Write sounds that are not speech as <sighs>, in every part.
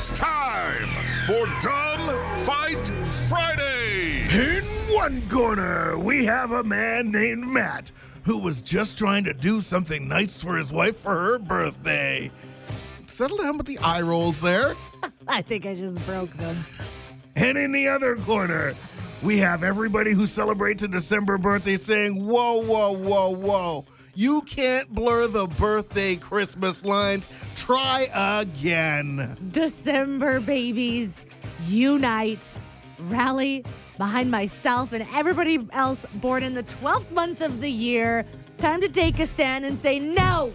It's time for Dumb Fight Friday. In one corner, we have a man named Matt who was just trying to do something nice for his wife for her birthday. Settle down with the eye rolls there. <laughs> I think I just broke them. And in the other corner, we have everybody who celebrates a December birthday saying, Whoa, whoa, whoa, whoa. You can't blur the birthday Christmas lines. Try again. December babies, unite, rally behind myself and everybody else born in the 12th month of the year. Time to take a stand and say, no,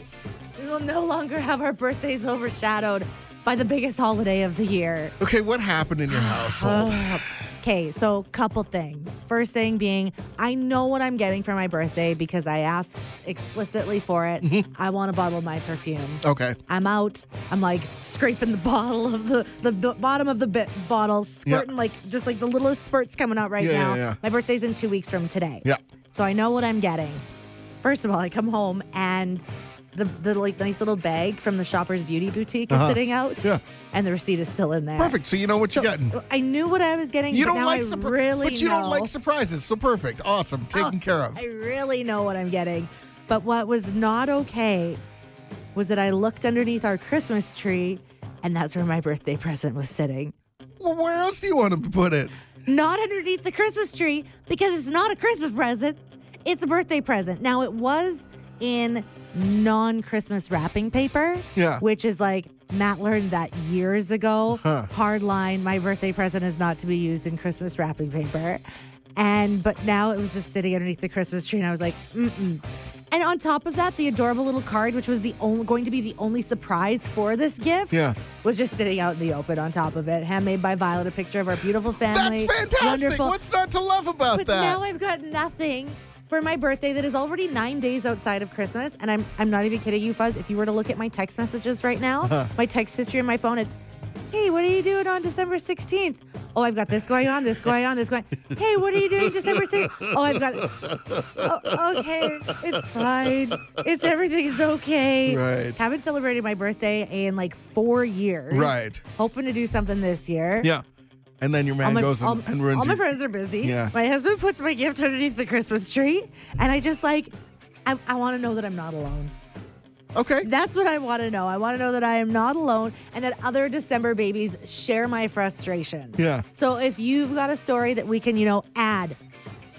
we will no longer have our birthdays overshadowed by the biggest holiday of the year. Okay, what happened in your household? <sighs> Oh, Okay, so couple things. First thing being, I know what I'm getting for my birthday because I asked explicitly for it. Mm-hmm. I want a bottle of my perfume. okay. I'm out. I'm like scraping the bottle of the the b- bottom of the bit bottle, squirting like just like the littlest spurts coming out right Yeah, now. yeah, yeah. My birthday's in two weeks from today. Yeah. So I know what I'm getting. First of all, I come home and the the like nice little bag from the Shoppers Beauty Boutique is Uh-huh. sitting out. Yeah. And the receipt is still in there. Perfect. So you know what So you're getting. I knew what I was getting. You but don't now like I surprises, really but you know. don't like surprises. So perfect, awesome, taken care of. I really know what I'm getting. But what was not okay was that I looked underneath our Christmas tree, and that's where my birthday present was sitting. Well, where else do you want to put it? Not underneath the Christmas tree because it's not a Christmas present, it's a birthday present. Now, it was in non Christmas wrapping paper, Yeah. which is like Matt learned that years ago. Huh. Hard line, my birthday present is not to be used in Christmas wrapping paper. And but now it was just sitting underneath the Christmas tree, and I was like, mm-mm. And on top of that, the adorable little card, which was the only going to be the only surprise for this gift, Yeah. was just sitting out in the open on top of it. Handmade by Violet, a picture of our beautiful family. That's fantastic. Wonderful. What's not to love about But that? now I've got nothing for my birthday that is already nine days outside of Christmas. And I'm I'm not even kidding you, Fuzz. If you were to look at my text messages right now, <laughs> Uh-huh. my text history on my phone, it's Hey, what are you doing on December 16th? Oh, I've got this going on, this going on, this going. <laughs> Hey, what are you doing December 16th? Oh, I've got. <laughs> Oh, okay, it's fine. It's everything's okay. Right. Haven't celebrated my birthday in like four years. Right. Hoping to do something this year. yeah. And then your man my, goes all, and, and ruins all my your- friends are busy. Yeah. My husband puts my gift underneath the Christmas tree, and I just like, I, I want to know that I'm not alone. Okay. That's what I want to know. I want to know that I am not alone and that other December babies share my frustration. Yeah. So if you've got a story that we can, you know, add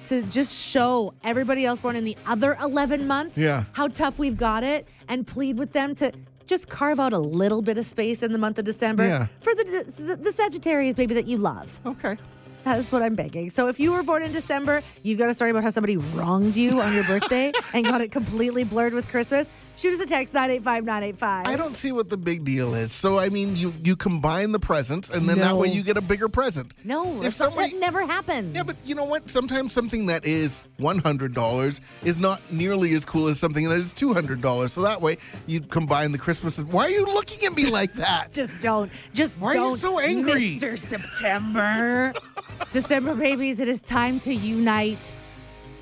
to just show everybody else born in the other 11 months Yeah. how tough we've got it and plead with them to just carve out a little bit of space in the month of December Yeah. for the, the the Sagittarius baby that you love. Okay. That's what I'm begging. So if you were born in December, you've got a story about how somebody wronged you on your birthday <laughs> and got it completely blurred with Christmas. Shoot us a text 985 985. I don't see what the big deal is. So I mean, you you combine the presents, and then that way you get a bigger present. No, If that's not- somebody- that never happens. Yeah, but you know what? Sometimes something that is one hundred dollars is not nearly as cool as something that is two hundred dollars. So that way you combine the Christmas. Why are you looking at me <laughs> like that? just don't. Just Why are you don't. so angry? Mr. September. <laughs> December babies, it is time to unite.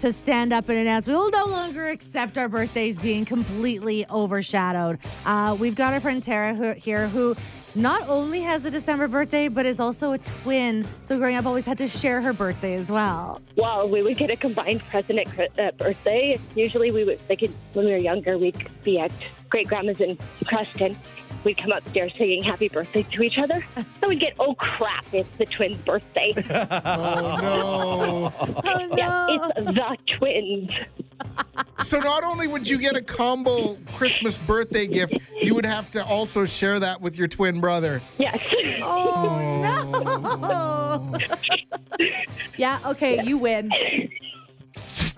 To stand up and announce we will no longer accept our birthdays being completely overshadowed. Uh, we've got our friend Tara who, here who not only has a December birthday, but is also a twin. So growing up, always had to share her birthday as well. Well, we would get a combined present at Chri- uh, birthday. Usually, we would like when we were younger, we'd be at great grandma's in Creston. We'd come upstairs singing "Happy Birthday" to each other. <laughs> Then we'd get, "Oh crap, it's the twins' birthday." <laughs> Oh Oh <laughs> yeah, it's the twins. so not only would you get a combo Christmas birthday gift, you would have to also share that with your twin brother. Yes. <laughs> Oh no! <laughs> yeah. Okay, you win.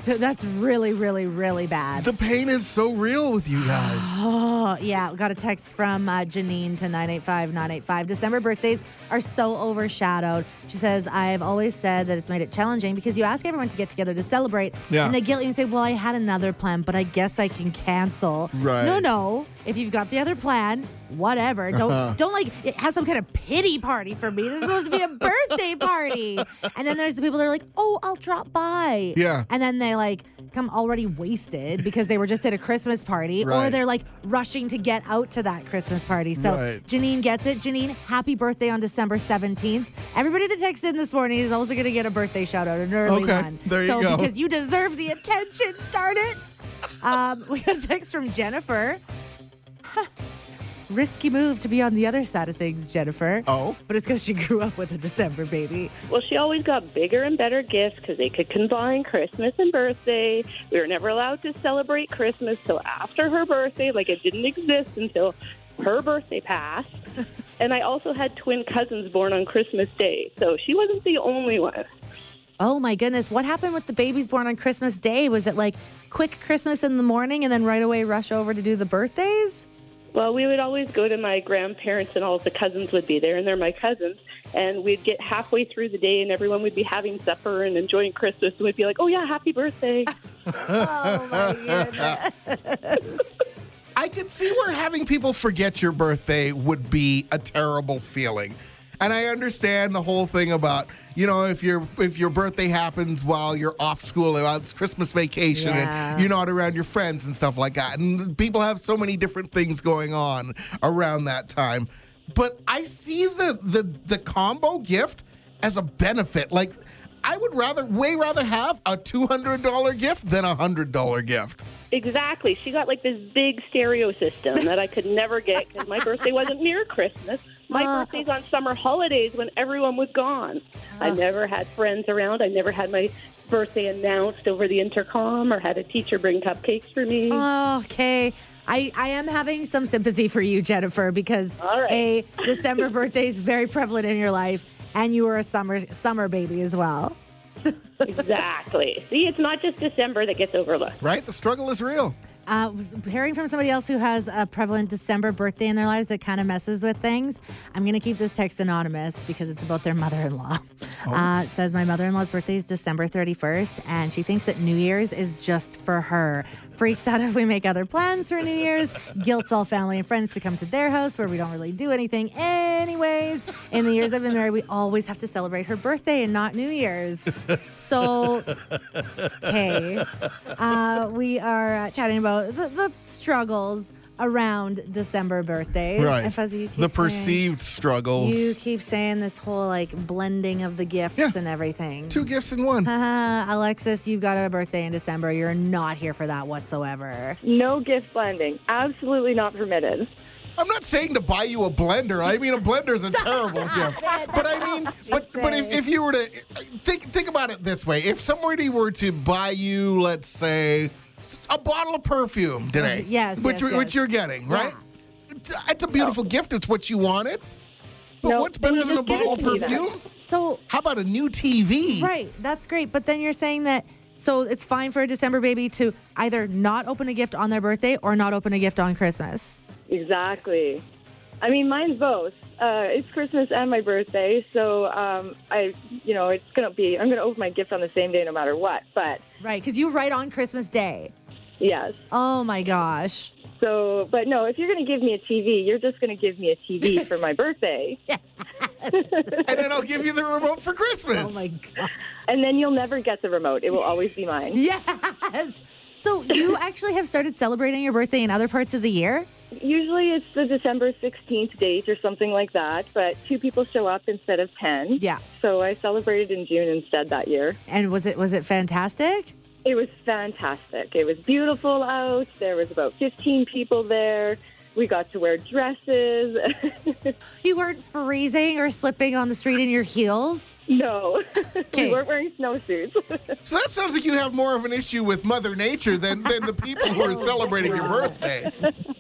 That's really, really, really bad. The pain is so real with you guys. <gasps> Oh, yeah. Got a text from uh, Janine to 985 985. December birthdays are so overshadowed. She says, I've always said that it's made it challenging because you ask everyone to get together to celebrate. Yeah. And they guilt you and say, Well, I had another plan, but I guess I can cancel. Right. No, no. If you've got the other plan, whatever. Don't don't like it have some kind of pity party for me. This is supposed to be a <laughs> birthday party. And then there's the people that are like, oh, I'll drop by. Yeah. And then they like come already wasted because they were just at a Christmas party, or they're like rushing to get out to that Christmas party. So Right. Janine gets it. Janine, happy birthday on December 17th. Everybody that texted in this morning is also going to get a birthday shout out, an early Okay, one. there you so go. because you deserve the attention, darn it. Um, <laughs> we got a text from Jennifer. <laughs> Risky move to be on the other side of things, Jennifer. Oh. But it's because she grew up with a December baby. Well, she always got bigger and better gifts because they could combine Christmas and birthday. We were never allowed to celebrate Christmas till after her birthday, like it didn't exist until her birthday passed. <laughs> and I also had twin cousins born on Christmas Day, so she wasn't the only one. Oh my goodness. What happened with the babies born on Christmas Day? Was it like quick Christmas in the morning and then right away rush over to do the birthdays? Well, we would always go to my grandparents, and all of the cousins would be there, and they're my cousins. And we'd get halfway through the day, and everyone would be having supper and enjoying Christmas, and we'd be like, "Oh yeah, happy birthday!" <laughs> Oh my goodness. <laughs> I could see where having people forget your birthday would be a terrible feeling. And I understand the whole thing about, you know, if your if your birthday happens while you're off school, while it's Christmas vacation Yeah. and you're not around your friends and stuff like that. And people have so many different things going on around that time. But I see the the the combo gift as a benefit. Like I would rather way rather have a $200 gift than a $100 gift. Exactly. She got like this big stereo system that I could never get because my birthday wasn't near Christmas. My Oh. birthday's on summer holidays when everyone was gone. I never had friends around. I never had my birthday announced over the intercom or had a teacher bring cupcakes for me. Oh, okay. I, I am having some sympathy for you, Jennifer, because All right. a December <laughs> birthday is very prevalent in your life, and you were a summer summer baby as well. <laughs> exactly. See, it's not just December that gets overlooked. Right? The struggle is real. Uh, hearing from somebody else who has a prevalent December birthday in their lives that kind of messes with things, I'm going to keep this text anonymous because it's about their mother in law. Uh, says, My mother in law's birthday is December 31st, and she thinks that New Year's is just for her. Freaks out if we make other plans for New Year's, guilts all family and friends to come to their house where we don't really do anything. Anyways, in the years I've been married, we always have to celebrate her birthday and not New Year's. So, okay. Uh, we are uh, chatting about the, the struggles around December birthdays. Fuzzy, you keep The saying- perceived struggles. You keep saying this whole like blending of the gifts Yeah. and everything. Two gifts in one. Haha, <laughs> Alexis, you've got a birthday in December. You're not here for that whatsoever. No gift blending. Absolutely not permitted. I'm not saying to buy you a blender. I mean, a blender is a <laughs> terrible <laughs> gift. But I mean, but but if, if you were to think think about it this way, if somebody were to buy you, let's say, a bottle of perfume today, uh, Yes, which yes, which yes. you're getting, right? It's, it's a beautiful gift. It's what you wanted. But No, what's better than a bottle of give me that. perfume? So, How about a new TV? right, that's great. But then you're saying that so it's fine for a December baby to either not open a gift on their birthday or not open a gift on Christmas. Exactly. I mean, mine's both. Uh, it's Christmas and my birthday, so um, I, you know, it's gonna be. I'm gonna open my gift on the same day, no matter what. But Right, because you write on Christmas Day. yes. Oh my gosh. So, but no, if you're gonna give me a TV, you're just gonna give me a TV <laughs> for my birthday, And then I'll give you the remote for Christmas. Oh my god. and then you'll never get the remote. It will always be mine. Yes. So you <laughs> actually have started celebrating your birthday in other parts of the year? Usually, it's the December 16th date or something like that. But two people show up instead of ten. Yeah. So I celebrated in June instead that year. And was it was it fantastic? It was fantastic. It was beautiful out. There was about 15 people there. We got to wear dresses. <laughs> You weren't freezing or slipping on the street in your heels? no, Okay. we weren't wearing snowsuits. So that sounds like you have more of an issue with Mother Nature than, than the people who are <laughs> celebrating your birthday. <laughs>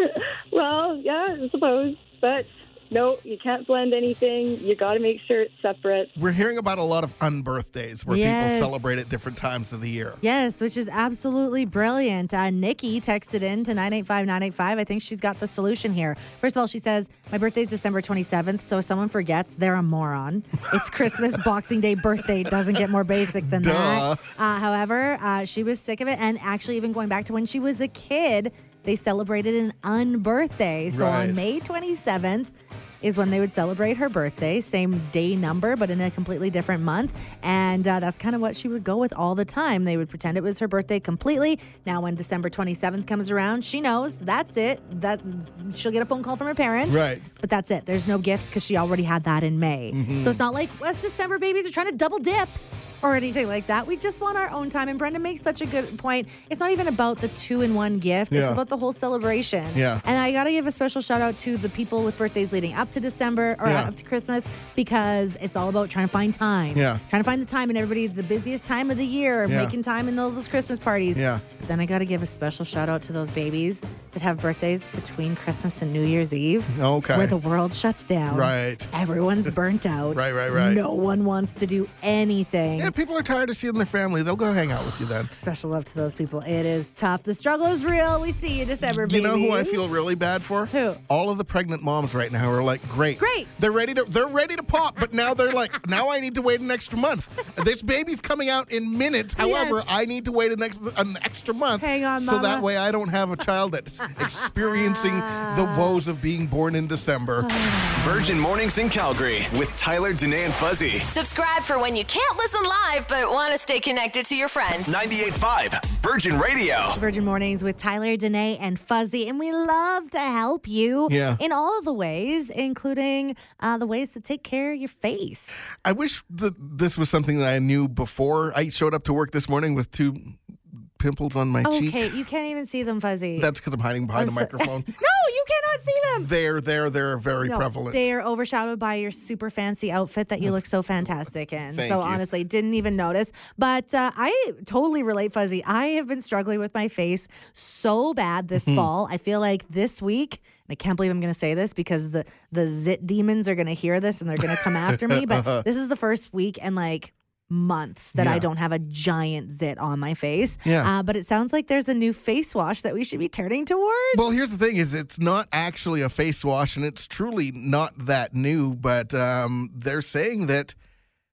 <laughs> well, yeah, I suppose. But no, you can't blend anything. You got to make sure it's separate. We're hearing about a lot of unbirthdays where Yes. people celebrate at different times of the year. Yes, which is absolutely brilliant. Uh, Nikki texted in to 985985. I think she's got the solution here. First of all, she says, My birthday's December 27th, so if someone forgets, they're a moron. It's Christmas, <laughs> Boxing Day, birthday. Doesn't get more basic than Duh. that. Uh, however, uh, she was sick of it. And actually, even going back to when she was a kid, they celebrated an unbirthday. So Right. on May 27th is when they would celebrate her birthday, same day number, but in a completely different month. And uh, that's kind of what she would go with all the time. They would pretend it was her birthday completely. Now, when December 27th comes around, she knows that's it. That she'll get a phone call from her parents. Right. But that's it. There's no gifts because she already had that in May. Mm-hmm. So it's not like us December babies are trying to double dip or anything like that. We just want our own time. And Brenda makes such a good point. It's not even about the two in one gift, Yeah. it's about the whole celebration. Yeah. And I got to give a special shout out to the people with birthdays leading up to December or Yeah. up to Christmas because it's all about trying to find time. Yeah. Trying to find the time and everybody, the busiest time of the year, Yeah. making time in those, those Christmas parties. Yeah. But then I got to give a special shout out to those babies that have birthdays between Christmas and New Year's Eve. Okay. Where the world shuts down. Right. Everyone's burnt out. <laughs> Right, right, right. No one wants to do anything. Yeah, people are tired of seeing their family. They'll go hang out with you then. Special love to those people. It is tough. The struggle is real. We see you December, babies. You know who I feel really bad for? Who? All of the pregnant moms right now are like, great, Great. They're ready to they're ready to pop, but now they're like, <laughs> now I need to wait an extra month. This baby's coming out in minutes. However, Yes. I need to wait an extra an extra month. Hang on, so that way I don't have a child that's experiencing the ah. woes of being born in December. <sighs> Virgin Mornings in Calgary with Tyler, Danae, and Fuzzy. Subscribe for when you can't listen live but want to stay connected to your friends. 98.5 Virgin Radio. Virgin Mornings with Tyler, Danae, and Fuzzy, and we love to help you Yeah. in all of the ways, including uh, the ways to take care of your face. I wish that this was something that I knew before I showed up to work this morning with two pimples on my cheek. Okay, you can't even see them, Fuzzy. That's because I'm hiding behind a I'm so- microphone. <laughs> no, you cannot see them. They're there. They're very No, prevalent. They are overshadowed by your super fancy outfit that you look so fantastic in. Thank so you. honestly, didn't even notice. But uh, I totally relate, Fuzzy. I have been struggling with my face so bad this Mm-hmm. fall. I feel like this week. I can't believe I'm going to say this because the the zit demons are going to hear this and they're going to come after me. But <laughs> this is the first week and like months that I don't have a giant zit on my face. Yeah. Uh, but it sounds like there's a new face wash that we should be turning towards. Well, here's the thing: is it's not actually a face wash, and it's truly not that new. But um, they're saying that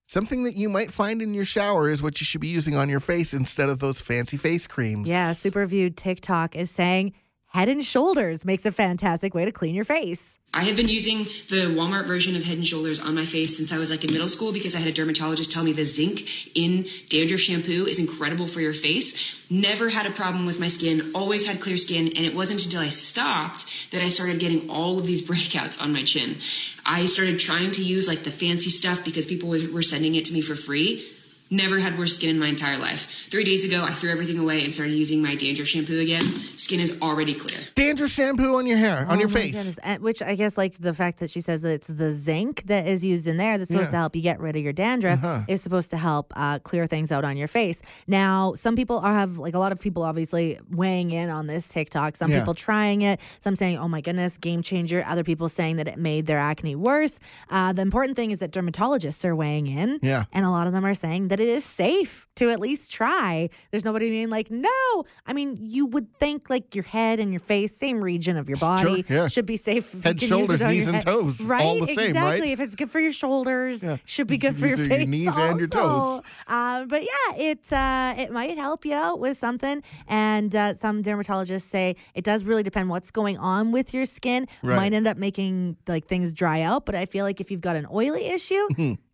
something that you might find in your shower is what you should be using on your face instead of those fancy face creams. Yeah, Superviewed TikTok is saying Head and Shoulders makes a fantastic way to clean your face. I have been using the Walmart version of Head and Shoulders on my face since I was like in middle school because I had a dermatologist tell me the zinc in dandruff shampoo is incredible for your face. Never had a problem with my skin, always had clear skin, and it wasn't until I stopped that I started getting all of these <laughs> breakouts on my chin. I started trying to use like the fancy stuff because people were sending it to me for free. Never had worse skin in my entire life. Three days ago, I threw everything away and started using my dandruff shampoo again. Skin is already clear. dandruff shampoo on your hair, on Oh your face. goodness. Which I guess, like the fact that she says that it's the zinc that is used in there that's supposed Yeah. Uh-huh. to help you get rid of your dandruff is supposed to help uh, clear things out on your face. Now, some people are have like a lot of people obviously weighing in on this TikTok. Some Yeah. people trying it, some saying, "Oh my goodness, game changer." Other people saying that it made their acne worse. Uh, the important thing is that dermatologists are weighing in, Yeah. and a lot of them are saying that it is safe to at least try. There's nobody being like, "No." I mean, you would think like your head and your face, same region of your body, yeah. should be safe. Head, you can use shoulders, knees, and toes, Right? all the same, exactly. right? If it's good for your shoulders, Yeah. should be good You for your use your face. knees and your toes. Uh, but yeah, it uh, it might help you out with something. And uh, some dermatologists say it does really depend what's going on with your skin. Right. Might end up making like things dry out. But I feel like if you've got an oily issue.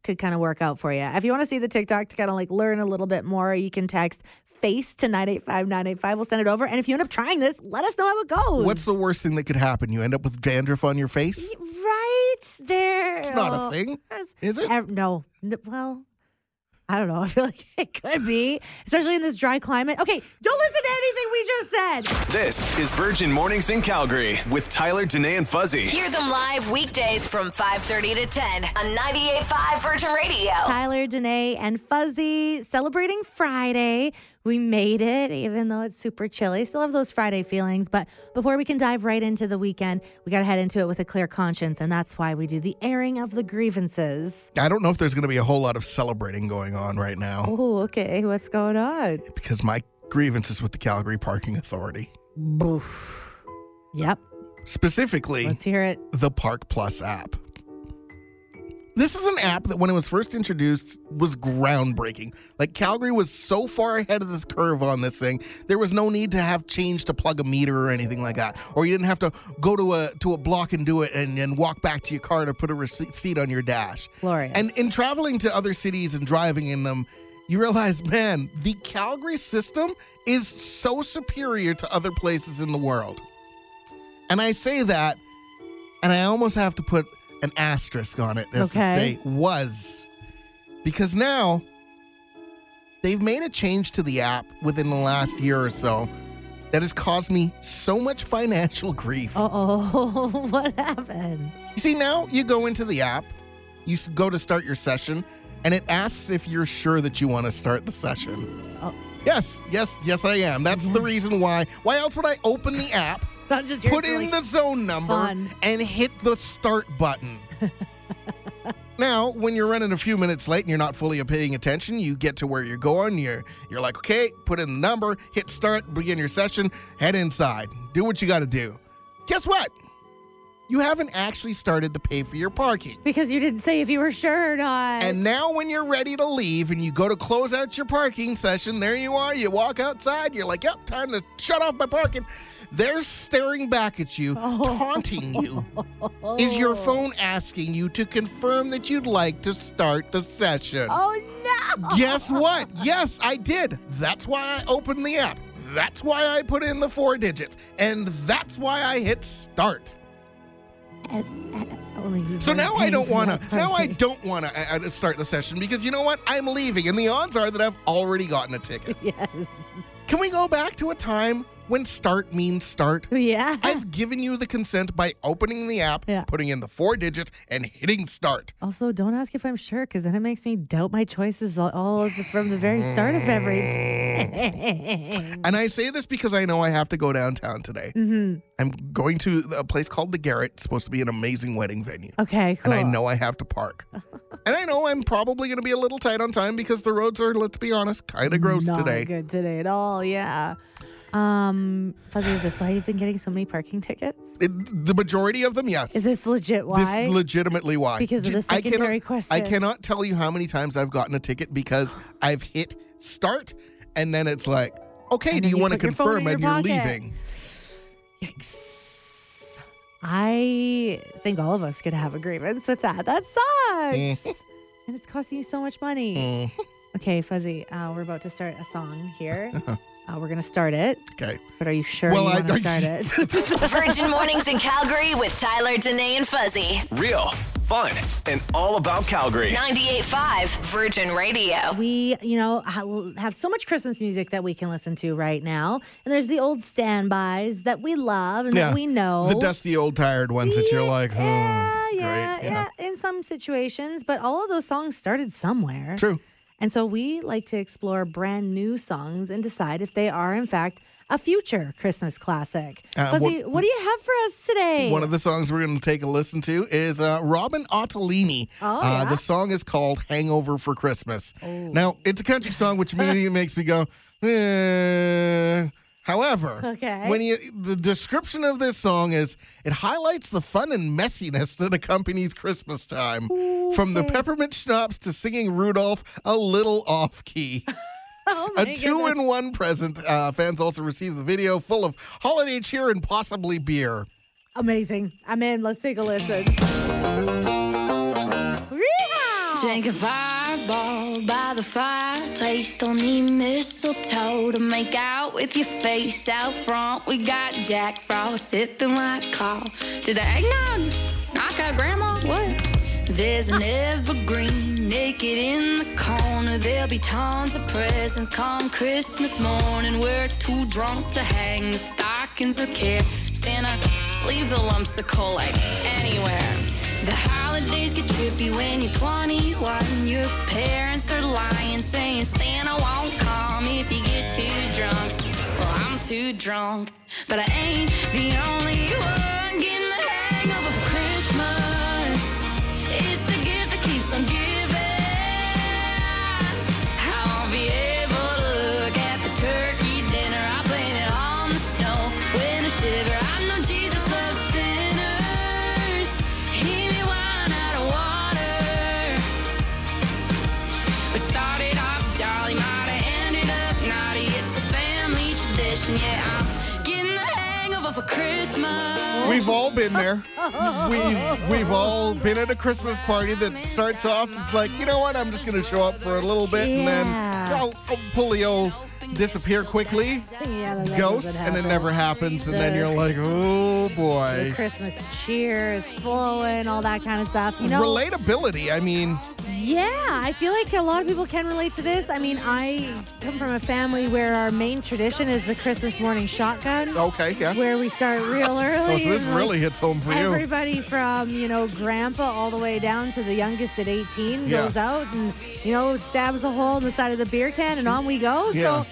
Could kind of work out for you. If you want to see the TikTok to kind of like learn a little bit more, you can text face to 985 985. We'll send it over. And if you end up trying this, let us know how it goes. What's the worst thing that could happen? You end up with dandruff on your face? right there? It's not a thing, is it? Ev- no. Well, I don't know. <laughs> I feel like it could be, especially in this dry climate. Okay, don't listen to anything we just said. This is Virgin Mornings in Calgary with Tyler, Danae, and Fuzzy. Hear them live weekdays from 5:30 to 10 on 98.5 Virgin Radio. Tyler, Danae, and Fuzzy celebrating Friday. We made it, even though it's super chilly. Still have those Friday feelings. But before we can dive right into the weekend, we got to head into it with a clear conscience. And that's why we do the airing of the grievances. I don't know if there's going to be a whole lot of celebrating going on right now Oh, okay. What's going on? because my grievance is with the Calgary Parking Authority. Boof. Yep. Specifically, Let's hear it. the Park Plus app. This is an app that, when it was first introduced, was groundbreaking. Like Calgary was so far ahead of this curve on this thing, there was no need to have change to plug a meter or anything like that, or you didn't have to go to a to a block and do it and then walk back to your car to put a receipt on your dash. Glorious. And in traveling to other cities and driving in them, you realize, man, the Calgary system is so superior to other places in the world. And I say that, and I almost have to put an asterisk on it as Okay. to say was. Because now they've made a change to the app within the last year or so that has caused me so much <laughs> financial grief. Oh, <laughs> what happened? You see, now you go into the app, you go to start your session, and it asks if you're sure that you want to start the session. Oh. Yes, yes, yes, I am. That's the mm-hmm. reason why. Why else would I open the app, Not just put in the zone number, fun. and hit the start button? <laughs> now, when you're running a few minutes late and you're not fully paying attention, you get to where you're going. You're you're like, okay, put in the number, hit start, begin your session, head inside, do what you got to do. Guess what? You haven't actually started to pay for your parking. because you didn't say if you were sure or not. And now, when you're ready to leave and you go to close out your parking session, there you are. You walk outside. You're like, yep, time to shut off my parking. They're staring back at you, taunting you. Is your phone asking you to confirm that you'd like to start the session? oh no! Guess what? <laughs> Yes, I did. That's why I opened the app. That's why I put in the four digits. And that's why I hit start. You So now I don't want to. Now I don't want to uh, start the session because you know what? I'm leaving, and the odds are that I've already gotten a ticket. <laughs> Yes. Can we go back to a time when start means start? Yeah. I've given you the consent by opening the app, Yeah. putting in the four digits, and hitting start. also, don't ask if I'm sure, because then it makes me doubt my choices all, the, from the very start of everything. <laughs> And I say this because I know I have to go downtown today. hmm I'm going to a place called the Garrett. It's supposed to be an amazing wedding venue. Okay, cool. And I know I have to park. <laughs> and I know I'm probably going to be a little tight on time because the roads are, let's be honest, kind of gross Not today. good today at all. Yeah. Um, Fuzzy, is this why you've been getting so many parking tickets? It, the majority of them, yes. Is this legit why? This legitimately why? Because of the I secondary cannot, question. I cannot tell you how many times I've gotten a ticket because <gasps> I've hit start and then it's like, okay, do you you want to put your confirm and your you're leaving? Yikes. I think all of us could have agreements with that. That sucks. and it's costing you so much money. Mm, Okay, Fuzzy, uh, we're about to start a song here. <laughs> Uh, we're going to start it, okay. but are you sure Well, you I- want to start <laughs> it? <laughs> Virgin Mornings in Calgary with Tyler, Danae, and Fuzzy. Real, fun, and all about Calgary. 98.5 Virgin Radio. we, you know, have so much Christmas music that we can listen to right now. And there's the old standbys that we love and that we know. The dusty old tired ones that you're like, oh, yeah, great. yeah, yeah, in some situations, but all of those songs started somewhere. True. And so we like to explore brand new songs and decide if they are, in fact, a future Christmas classic. Uh, Fuzzy, what- what, do you have for us today? One of the songs we're going to take a listen to is uh, Robyn Ottolini. Oh, uh, yeah? Oh. The song is called Hangover for Christmas. Now, it's a country song, which immediately <laughs> makes me go, eh. However, Okay. when you the description of this song is it highlights the fun and messiness that accompanies Christmas time. From the peppermint schnapps to singing Rudolph a little off key. <laughs> oh A two goodness. in one present. Uh, fans also received the video full of holiday cheer and possibly beer. Amazing. I'm in. Let's take a listen. Drink a fireball by the fireplace. Don't need mistletoe to make out with your face out front. We got Jack Frost sipping like Carl. To the eggnog, knock out grandma. What? There's an evergreen naked in the corner. There'll be tons of presents come Christmas morning. We're too drunk to hang the stockings or care. Santa, leave the lumps of coal like anywhere. The holidays get trippy when you're 21. Your parents are lying, saying Santa won't come if you get too drunk. Well, I'm too drunk, but I ain't the only one getting the hangover for Christmas. tradition. Yeah, I'm getting the for Christmas. We've all been there. We've, we've all been at a Christmas party that starts off, it's like, you know what, I'm just going to show up for a little bit and then I'll, I'll pull the old disappear quickly, yeah, ghost, and it never happens. And the, then you're like, oh boy. Christmas cheer is flowing, all that kind of stuff. You know, relatability. I mean, yeah, I feel like a lot of people can relate to this. I mean, I come from a family where our main tradition is the Christmas morning shotgun, okay, yeah. where we start real early. <laughs> Oh, so this and, like, really hits home for you. Everybody from, you know, grandpa all the way down to the youngest at 18 Yeah. goes out and, you know, stabs a hole in the side of the beer can and on we go. Yeah. So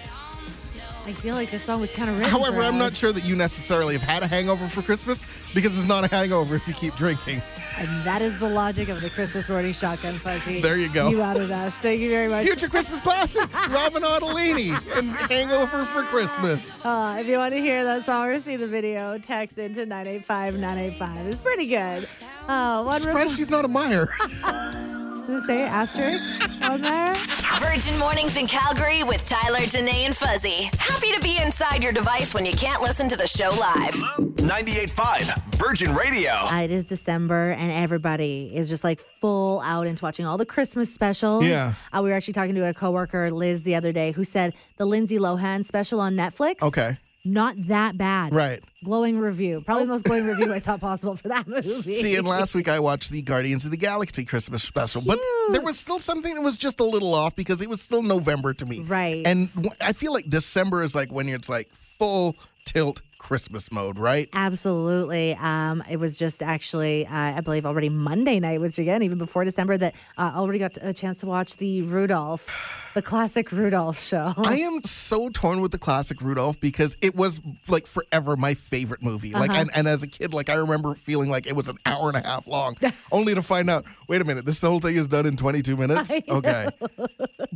I feel like this song was kind of written. However, I'm not sure that you necessarily have had a hangover for Christmas because it's not a hangover if you keep drinking. And that is the logic of the Christmas morning shotgun fuzzy. There you go. You outed us. Thank you very much. Future Christmas classic, Robyn Ottolini and Hangover for Christmas. Uh, if you want to hear that song or see the video, text into 985 985. It's pretty good. Uh, one Surprised she's not a Meyer. <laughs> Does it say asterisk on there? Virgin Mornings in Calgary with Tyler, Danae, and Fuzzy. Happy to be inside your device when you can't listen to the show live. 98.5 Virgin Radio. Uh, it is December, and everybody is just like full out into watching all the Christmas specials. Yeah. Uh, we were actually talking to a coworker, Liz, the other day, who said the Lindsay Lohan special on Netflix. Okay. Not that bad. Right. Glowing review. Probably the most glowing review I thought possible for that movie. See, and last week I watched the Guardians of the Galaxy Christmas special, but there was still something that was just a little off because it was still November to me. Right. And I feel like December is like when it's like full tilt Christmas mode, right? Absolutely. Um, it was just actually, uh, I believe, already Monday night, which again, even before December, that uh, already got a chance to watch the Rudolph, the classic Rudolph show. <laughs> I am so torn with the classic Rudolph because it was like forever my favorite movie. Like, Uh-huh. and, and as a kid, like I remember feeling like it was an hour and a half long, <laughs> only to find out, wait a minute, this whole thing is done in 22 minutes. Okay.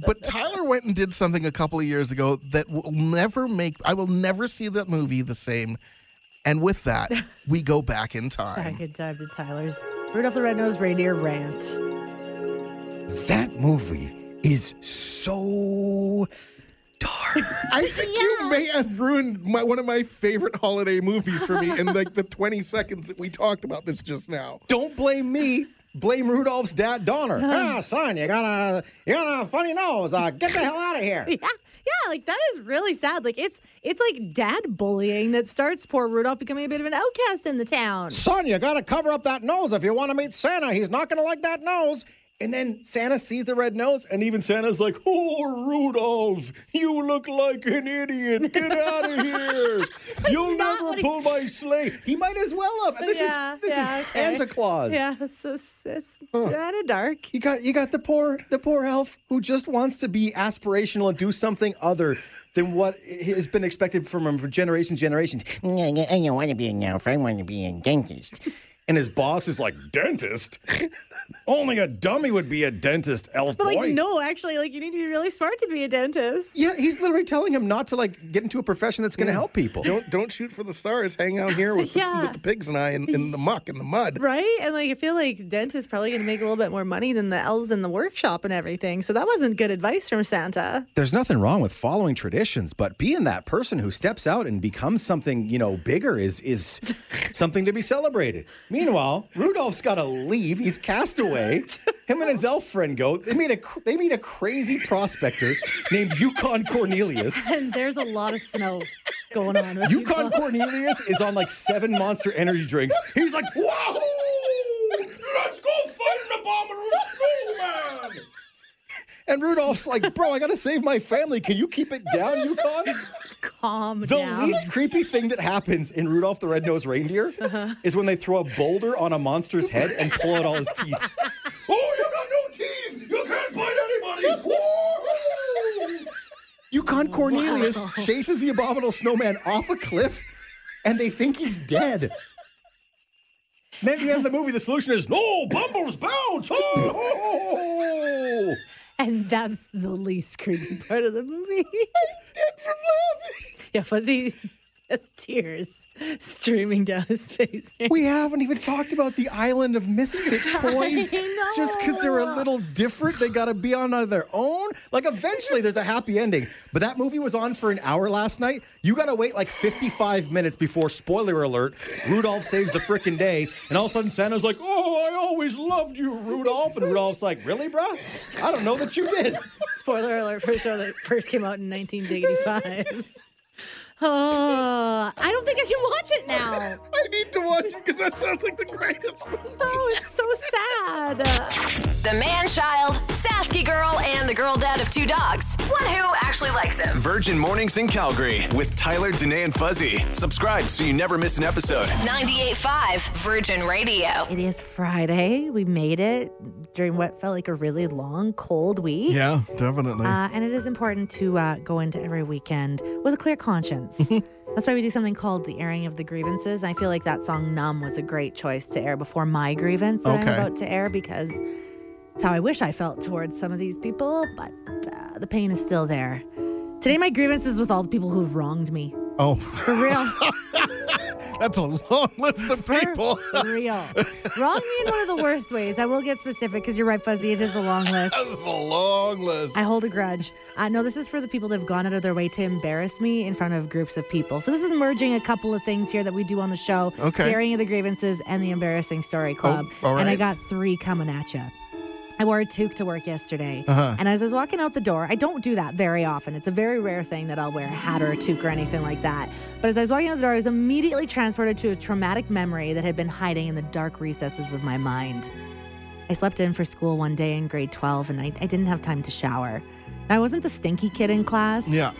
But Tyler went and did something a couple of years ago that will never make. I will never see that movie the same. And with that, <laughs> we go back in time. Back in time to Tyler's Rudolph the Red-Nosed Reindeer rant. That movie is so dark. <laughs> I think you may have ruined my, one of my favorite holiday movies for me in like the 20 seconds that we talked about this just now. Don't blame me. Blame Rudolph's dad, Donner. ah, son, you got a you got a funny nose. Uh, get the hell out of here. <laughs> Yeah, yeah, like that is really sad. Like it's it's like dad bullying that starts poor Rudolph becoming a bit of an outcast in the town. Son, you got to cover up that nose if you want to meet Santa. He's not going to like that nose. And then Santa sees the red nose, and even Santa's like, "Oh, Rudolph, you look like an idiot. Get out of <laughs> here. You'll never what he- pull my sleigh." He might as well have. This Yeah, is this yeah, is okay. Santa Claus. Yeah, it's, it's, it's kind of dark. You got you got the poor the poor elf who just wants to be aspirational and do something other than what has been expected from him for generations generations. I don't want to be an elf. I want to be a dentist. And his boss is like, "Dentist? <laughs> Oh Only a dummy would be a dentist, elf But boy." like, no, actually, like you need to be really smart to be a dentist. Yeah, he's literally telling him not to like get into a profession that's going to help people. Don't don't shoot for the stars. Hang out here with, <laughs> Yeah. the, with the pigs and I in, in the muck and the mud. Right? And like I feel like dentist's probably gonna make a little bit more money than the elves in the workshop and everything. So that wasn't good advice from Santa. There's nothing wrong with following traditions, but being that person who steps out and becomes something, you know, bigger is is <laughs> something to be celebrated. Meanwhile, Rudolph's got to leave. He's cast Him and his elf friend go. They meet a they meet a crazy prospector named Yukon Cornelius. And there's a lot of snow going on with Yukon Cornelius is on like seven monster energy drinks. He's like, Wahoo! Let's go fight an abominable snowman! And Rudolph's like, bro, I gotta save my family. Can you keep it down, Yukon? Calm The down. least creepy thing that happens in Rudolph the Red-Nosed Reindeer Uh-huh. is when they throw a boulder on a monster's head and pull out all his teeth. <laughs> Oh, you got no teeth! You can't bite anybody! Woo-hoo! Yukon Cornelius chases the abominable snowman off a cliff, and they think he's dead. Then at the end of the movie, the solution is no, Bumbles bounce. <laughs> Oh! And that's the least creepy part of the movie. <laughs> yeah, Fuzzy. <laughs> tears streaming down his face. We haven't even talked about the island of misfit <laughs> toys. Just because they're a little different, they got to be on their own. Like, eventually, there's a happy ending. But that movie was on for an hour last night. You got to wait like 55 minutes before, spoiler alert, Rudolph saves the frickin' day. And all of a sudden, Santa's like, Oh, I always loved you, Rudolph. And Rudolph's like, Really, bruh? I don't know that you did. Spoiler alert for a show that first came out in 1985. Oh, I don't think I can watch it now. I need to watch it because that sounds like the greatest movie. Oh, it's so sad. The man child, Sasky girl, and the girl dad of two dogs. One who actually likes him. Virgin Mornings in Calgary with Tyler, Danae, and Fuzzy. Subscribe so you never miss an episode. 98.5 Virgin Radio. It is Friday. We made it during what felt like a really long, cold week. Yeah, definitely. Uh, and it is important to uh, go into every weekend with a clear conscience. <laughs> That's why we do something called the airing of the grievances. I feel like that song "Numb" was a great choice to air before my grievance that I'm about to air because it's how I wish I felt towards some of these people, but uh, the pain is still there. Today, my grievance is with all the people who've wronged me. Oh, For real. <laughs> that's a long list of people. For real. Wrong me in one of the worst ways. I will get specific because you're right, Fuzzy. It is a long list. This is a long list. I hold a grudge. Uh, no, this is for the people that have gone out of their way to embarrass me in front of groups of people. So this is merging a couple of things here that we do on the show. Okay. The airing of the grievances and the embarrassing story club. all And I got three coming at you. I wore a toque to work yesterday. Uh-huh. And as I was walking out the door, I don't do that very often. It's a very rare thing that I'll wear a hat or a toque or anything like that. But as I was walking out the door, I was immediately transported to a traumatic memory that had been hiding in the dark recesses of my mind. I slept in for school one day in grade 12 and I, I didn't have time to shower. I wasn't the stinky kid in class. Yeah.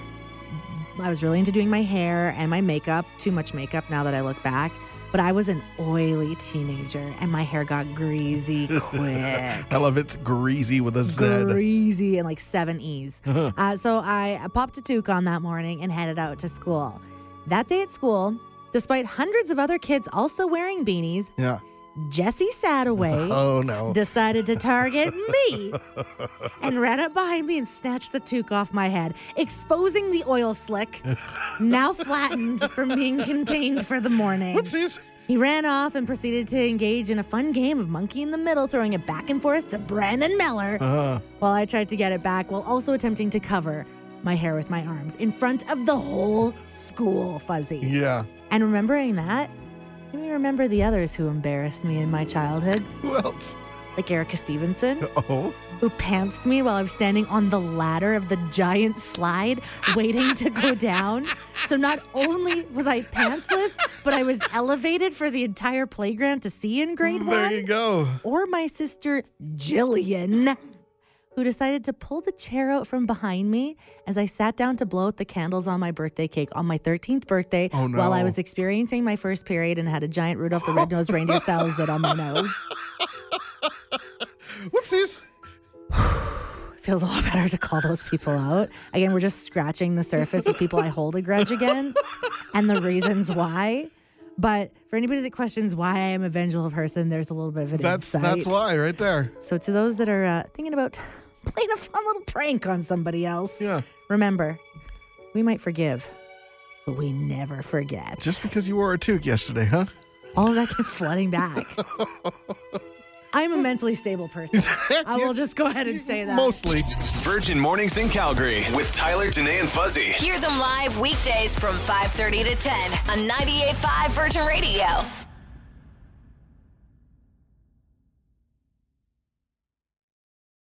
I was really into doing my hair and my makeup, too much makeup now that I look back. But I was an oily teenager and my hair got greasy <laughs> quick. I love it's greasy with a Z. Greasy and like seven E's. <laughs> uh, so I popped a toque on that morning and headed out to school. That day at school, despite hundreds of other kids also wearing beanies, Yeah. Jesse Sadaway <laughs> Oh no. decided to target <laughs> me and ran up behind me and snatched the toque off my head, exposing the oil slick, <laughs> now flattened from being contained for the morning. Whoopsies. He ran off and proceeded to engage in a fun game of monkey in the middle, throwing it back and forth to Brandon Meller Uh, while I tried to get it back while also attempting to cover my hair with my arms in front of the whole school, Fuzzy. yeah. And remembering that, let me remember the others who embarrassed me in my childhood, Who else? like Erica Stevenson, Oh. who pantsed me while I was standing on the ladder of the giant slide waiting to go down. So not only was I pantsless, but I was elevated for the entire playground to see in grade There one. There you go. Or my sister Jillian, who decided to pull the chair out from behind me as I sat down to blow out the candles on my birthday cake on my 13th birthday Oh, no. while I was experiencing my first period and had a giant Rudolph the Red-Nosed Reindeer style zit on my nose. <laughs> Whoopsies. <sighs> feels a lot better to call those people out. Again, we're just scratching the surface of people I hold a grudge against and the reasons why. But for anybody that questions why I am a vengeful person, there's a little bit of an That's insight. that's why right there. So to those that are uh, thinking about <laughs> playing a fun little prank on somebody else, Yeah. remember, we might forgive, but we never forget. Just because you wore a toque yesterday, huh? All of that came flooding back. <laughs> I'm a mentally stable person. I will just go ahead and say that. Mostly. Virgin Mornings in Calgary with Tyler, Danae, and Fuzzy. Hear them live weekdays from 5:30 to 10 on 98.5 Virgin Radio.